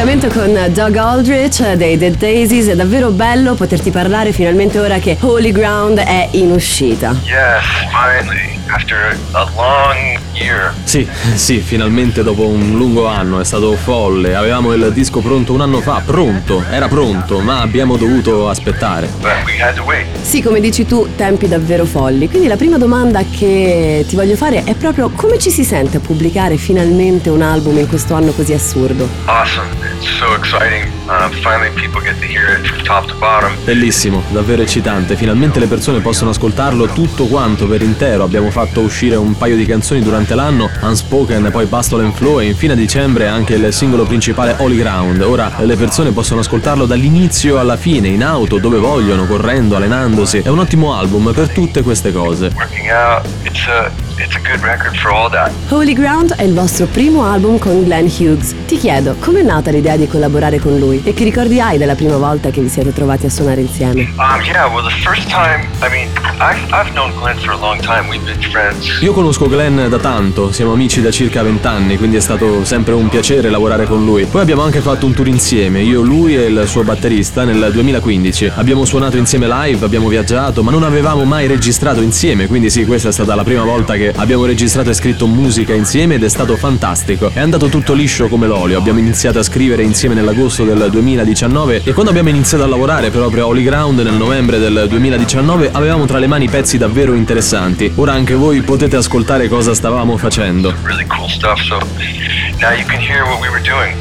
collegamento con Doug Aldrich dei Dead Daisies. È davvero bello poterti parlare finalmente ora che Holy Ground è in uscita. Yes, finally. After a long. Sì, sì, finalmente dopo un lungo anno è stato folle. Avevamo il disco pronto un anno fa, pronto, era pronto, ma abbiamo dovuto aspettare. Sì, come dici tu, tempi davvero folli. Quindi la prima domanda che ti voglio fare è proprio come ci si sente a pubblicare finalmente un album in questo anno così assurdo? Awesome. So. Uh, to. Bellissimo, davvero eccitante. Finalmente le persone possono ascoltarlo tutto quanto per intero. Abbiamo fatto uscire un paio di canzoni durante l'anno, Unspoken, poi Bustle and Flow e infine a dicembre anche il singolo principale Holy Ground. Ora le persone possono ascoltarlo dall'inizio alla fine, in auto, dove vogliono, correndo, allenandosi. È un ottimo album per tutte queste cose. Working out. It's a it's a good record for all that. Holy Ground è il vostro primo album con Glenn Hughes. Ti chiedo, com'è nata l'idea di collaborare con lui? E che ricordi hai della prima volta che vi siete trovati a suonare insieme? Um, yeah. Well, the first time. I mean, I've I've known Glenn for a long time. We've been friends. Io conosco Glenn da tanto, siamo amici da circa vent'anni, quindi è stato sempre un piacere lavorare con lui. Poi abbiamo anche fatto un tour insieme, io, lui e il suo batterista nel 2015. Abbiamo suonato insieme live, abbiamo viaggiato, ma non avevamo mai registrato insieme, quindi sì, questa è stata la prima volta che abbiamo registrato e scritto musica insieme ed è stato fantastico. È andato tutto liscio come l'olio, abbiamo iniziato a scrivere insieme nell'agosto del 2019 e quando abbiamo iniziato a lavorare proprio a Holy Ground nel novembre del 2019 avevamo tra le mani pezzi davvero interessanti. Ora anche voi potete ascoltare cosa stavamo facendo.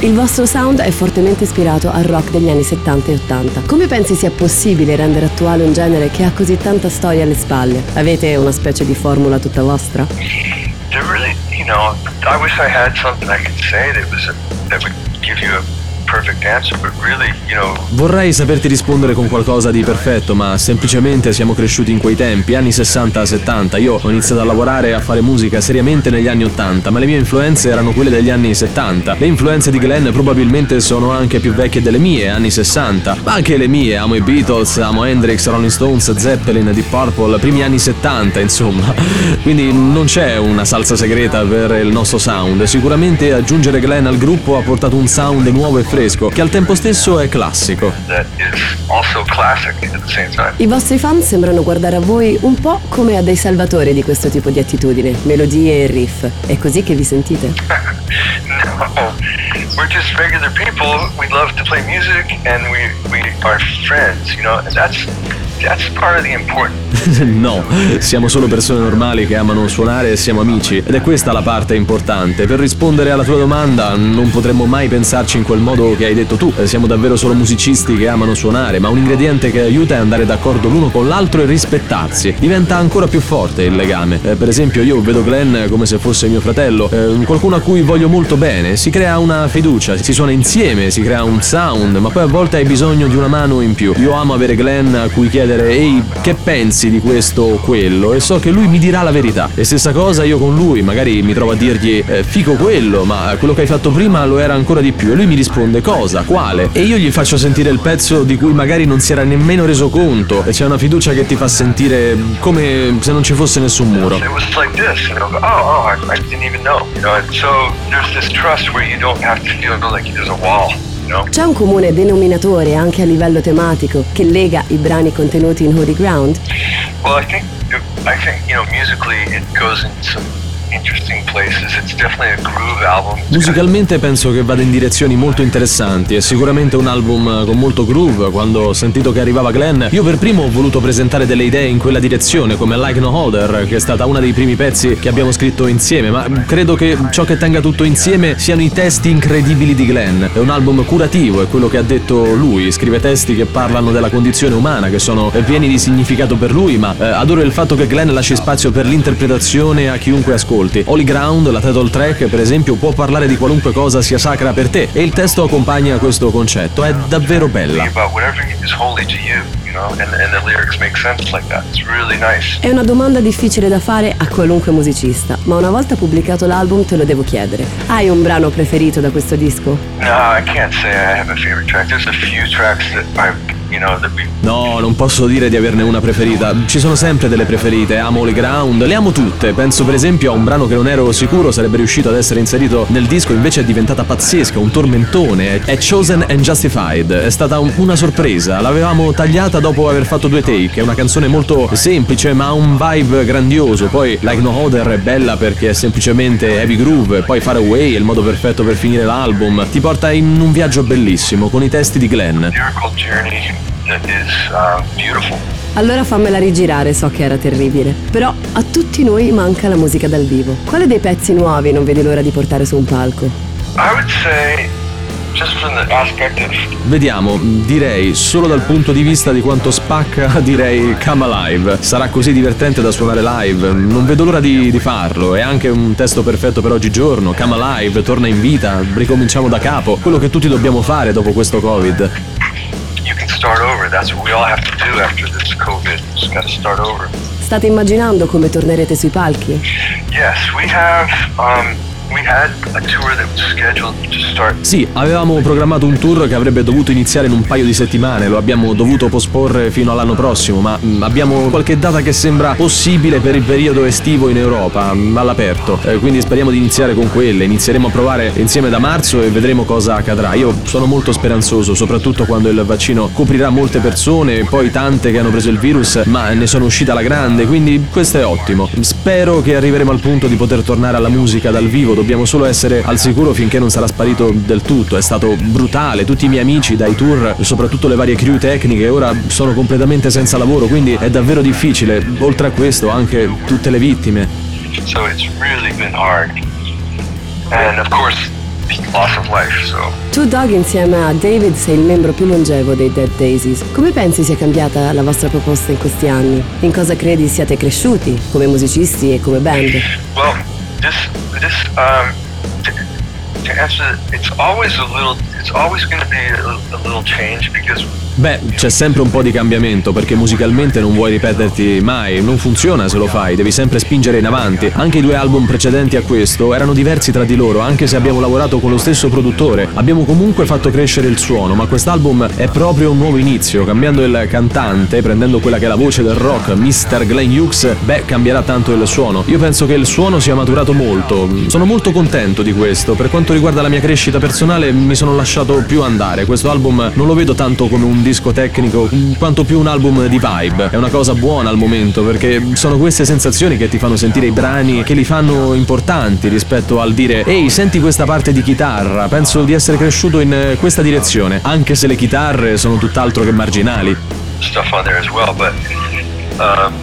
Il vostro sound è fortemente ispirato al rock degli anni 70 e 80. Come pensi sia possibile rendere attuale un genere che ha così tanta storia alle spalle? Avete una specie di formula tutta vostra? There really, you know, I wish I had something I could say that was that would give you a Vorrei saperti rispondere con qualcosa di perfetto, ma semplicemente siamo cresciuti in quei tempi, anni 60-70. Io ho iniziato a lavorare e a fare musica seriamente negli anni 80, ma le mie influenze erano quelle degli anni 70. Le influenze di Glenn probabilmente sono anche più vecchie delle mie, anni 60. Ma anche le mie, amo i Beatles, amo Hendrix, Rolling Stones, Zeppelin, Deep Purple, primi anni 70, insomma. Quindi non c'è una salsa segreta per il nostro sound. Sicuramente aggiungere Glenn al gruppo ha portato un sound nuovo e fresco, che al tempo stesso è classico. I vostri fan sembrano guardare a voi un po' come a dei salvatori di questo tipo di attitudine, melodie e riff. È così che vi sentite? no, we're just regular people. We love to play music, and we we are friends. You know, and that's that's part of the important. no, siamo solo persone normali che amano suonare e siamo amici. Ed è questa la parte importante. Per rispondere alla tua domanda, non potremmo mai pensarci in quel modo che hai detto tu. Siamo davvero solo musicisti che amano suonare, ma un ingrediente che aiuta è andare d'accordo l'uno con l'altro e rispettarsi. Diventa ancora più forte il legame. Eh, per esempio, io vedo Glenn come se fosse mio fratello, eh, qualcuno a cui voglio molto bene. Si crea una fiducia, si suona insieme, si crea un sound, ma poi a volte hai bisogno di una mano in più. Io amo avere Glenn a cui chiedere ehi, che pensi di questo o quello? E so che lui mi dirà la verità. E stessa cosa io con lui, magari mi trovo a dirgli eh, fico quello, ma quello che hai fatto prima lo era ancora di più. E lui mi risponde cosa, quale? E io gli faccio sentire il pezzo di cui magari non si era nemmeno reso conto. E c'è una fiducia che ti fa sentire come se non ci fosse nessun muro. Oh, oh, I didn't even know. You know, and so there's this trust where you don't have to feel like there's a wall. Know. C'è un comune denominatore anche a livello tematico che lega i brani contenuti in Holy Ground? Well, I think I think you know musically it goes in some Musicalmente penso che vada in direzioni molto interessanti, è sicuramente un album con molto groove, quando ho sentito che arrivava Glenn, io per primo ho voluto presentare delle idee in quella direzione, come Like No Other, che è stata una dei primi pezzi che abbiamo scritto insieme, ma credo che ciò che tenga tutto insieme siano i testi incredibili di Glenn. È un album curativo, è quello che ha detto lui, scrive testi che parlano della condizione umana, che sono pieni di significato per lui, ma eh, adoro il fatto che Glenn lasci spazio per l'interpretazione a chiunque ascolti. Holy Ground, la title track, per esempio, può parlare di qualunque cosa sia sacra per te e il testo accompagna questo concetto, è davvero bella. È una domanda difficile da fare a qualunque musicista, ma una volta pubblicato l'album te lo devo chiedere. Hai un brano preferito da questo disco? No, I can't say I have a favorite track. There's a few tracks that I, you know, we. No, non posso dire di averne una preferita. Ci sono sempre delle preferite. Amo Holy Ground, le amo tutte. Penso per esempio a un brano che non ero sicuro sarebbe riuscito ad essere inserito nel disco, invece è diventata pazzesca, un tormentone. È Chosen and Justified. È stata un- una sorpresa. L'avevamo tagliata dopo aver fatto due take. È una canzone molto semplice, ma ha un vibe grandioso. Poi Like No Other è bella perché è semplicemente heavy groove. Poi Far Away è il modo perfetto per finire l'album. Ti porta in un viaggio bellissimo con i testi di Glenn. Miracle journey that is uh, beautiful. Allora fammela rigirare, so che era terribile. Però a tutti noi manca la musica dal vivo. Quale dei pezzi nuovi non vedi l'ora di portare su un palco? I would say, just from the aspect of Vediamo, direi solo dal punto di vista di quanto spacca, direi Come Alive. Sarà così divertente da suonare live, non vedo l'ora di, di farlo. È anche un testo perfetto per oggigiorno. Come Alive, torna in vita, ricominciamo da capo. Quello che tutti dobbiamo fare dopo questo Covid. You can start over. That's what we all have to do after this COVID. Just got to start over. State immaginando come tornerete sui palchi? Yes, we have. Um, Sì, avevamo programmato un tour che avrebbe dovuto iniziare in un paio di settimane, lo abbiamo dovuto posporre fino all'anno prossimo, ma mm, abbiamo qualche data che sembra possibile per il periodo estivo in Europa, mm, all'aperto. Eh, quindi speriamo di iniziare con quelle, inizieremo a provare insieme da marzo e vedremo cosa accadrà. Io sono molto speranzoso, soprattutto quando il vaccino coprirà molte persone, poi tante che hanno preso il virus, ma ne sono uscite alla grande, quindi questo è ottimo. Spero che arriveremo al punto di poter tornare alla musica dal vivo, dobbiamo solo essere al sicuro finché non sarà sparito del tutto, è stato brutale, tutti i miei amici dai tour, soprattutto le varie crew tecniche, ora sono completamente senza lavoro, quindi è davvero difficile, oltre a questo anche tutte le vittime. So it's really been hard. And of course, loss of life. So Tu Dog insieme a David sei il membro più longevo dei Dead Daisies. Come pensi sia cambiata la vostra proposta in questi anni? In cosa credi siate cresciuti come musicisti e come band? Well, this this um to, to answer, it's always a little. It's always going to be a, a little change because Beh, c'è sempre un po' di cambiamento perché musicalmente non vuoi ripeterti mai, non funziona se lo fai, devi sempre spingere in avanti. Anche i due album precedenti a questo erano diversi tra di loro, anche se abbiamo lavorato con lo stesso produttore. Abbiamo comunque fatto crescere il suono, ma quest'album è proprio un nuovo inizio, cambiando il cantante, prendendo quella che è la voce del rock, Mr. Glenn Hughes, beh, cambierà tanto il suono. Io penso che il suono sia maturato molto. Sono molto contento di questo. Per quanto riguarda la mia crescita personale, mi sono lasciato più andare. Questo album non lo vedo tanto come un disco tecnico, quanto più un album di vibe. È una cosa buona al momento perché sono queste sensazioni che ti fanno sentire i brani che li fanno importanti rispetto al dire ehi, senti questa parte di chitarra. Penso di essere cresciuto in eh, questa direzione, anche se le chitarre sono tutt'altro che marginali. stuff on there as well. But um,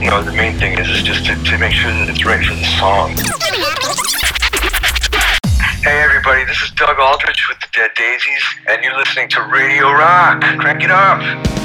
you know, the main thing is is just to, to make sure that it's right for the song. Everybody, this is Doug Aldrich with the Dead Daisies, and you're listening to Radio Rock. Crank it up.